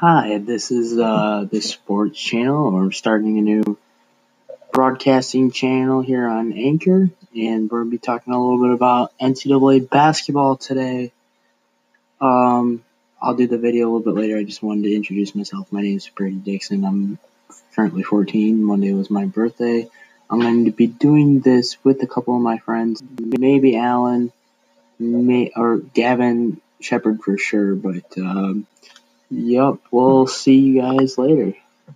Hi, this is uh, the sports channel. We're starting a new broadcasting channel here on Anchor, and to be talking a little bit about NCAA basketball today. Um, I'll do the video a little bit later. I just wanted to introduce myself. My name is Brady Dixon. I'm currently 14. Monday was my birthday. I'm going to be doing this with a couple of my friends, maybe Alan, may or Gavin Shepard for sure, but um, Yup, we'll see you guys later.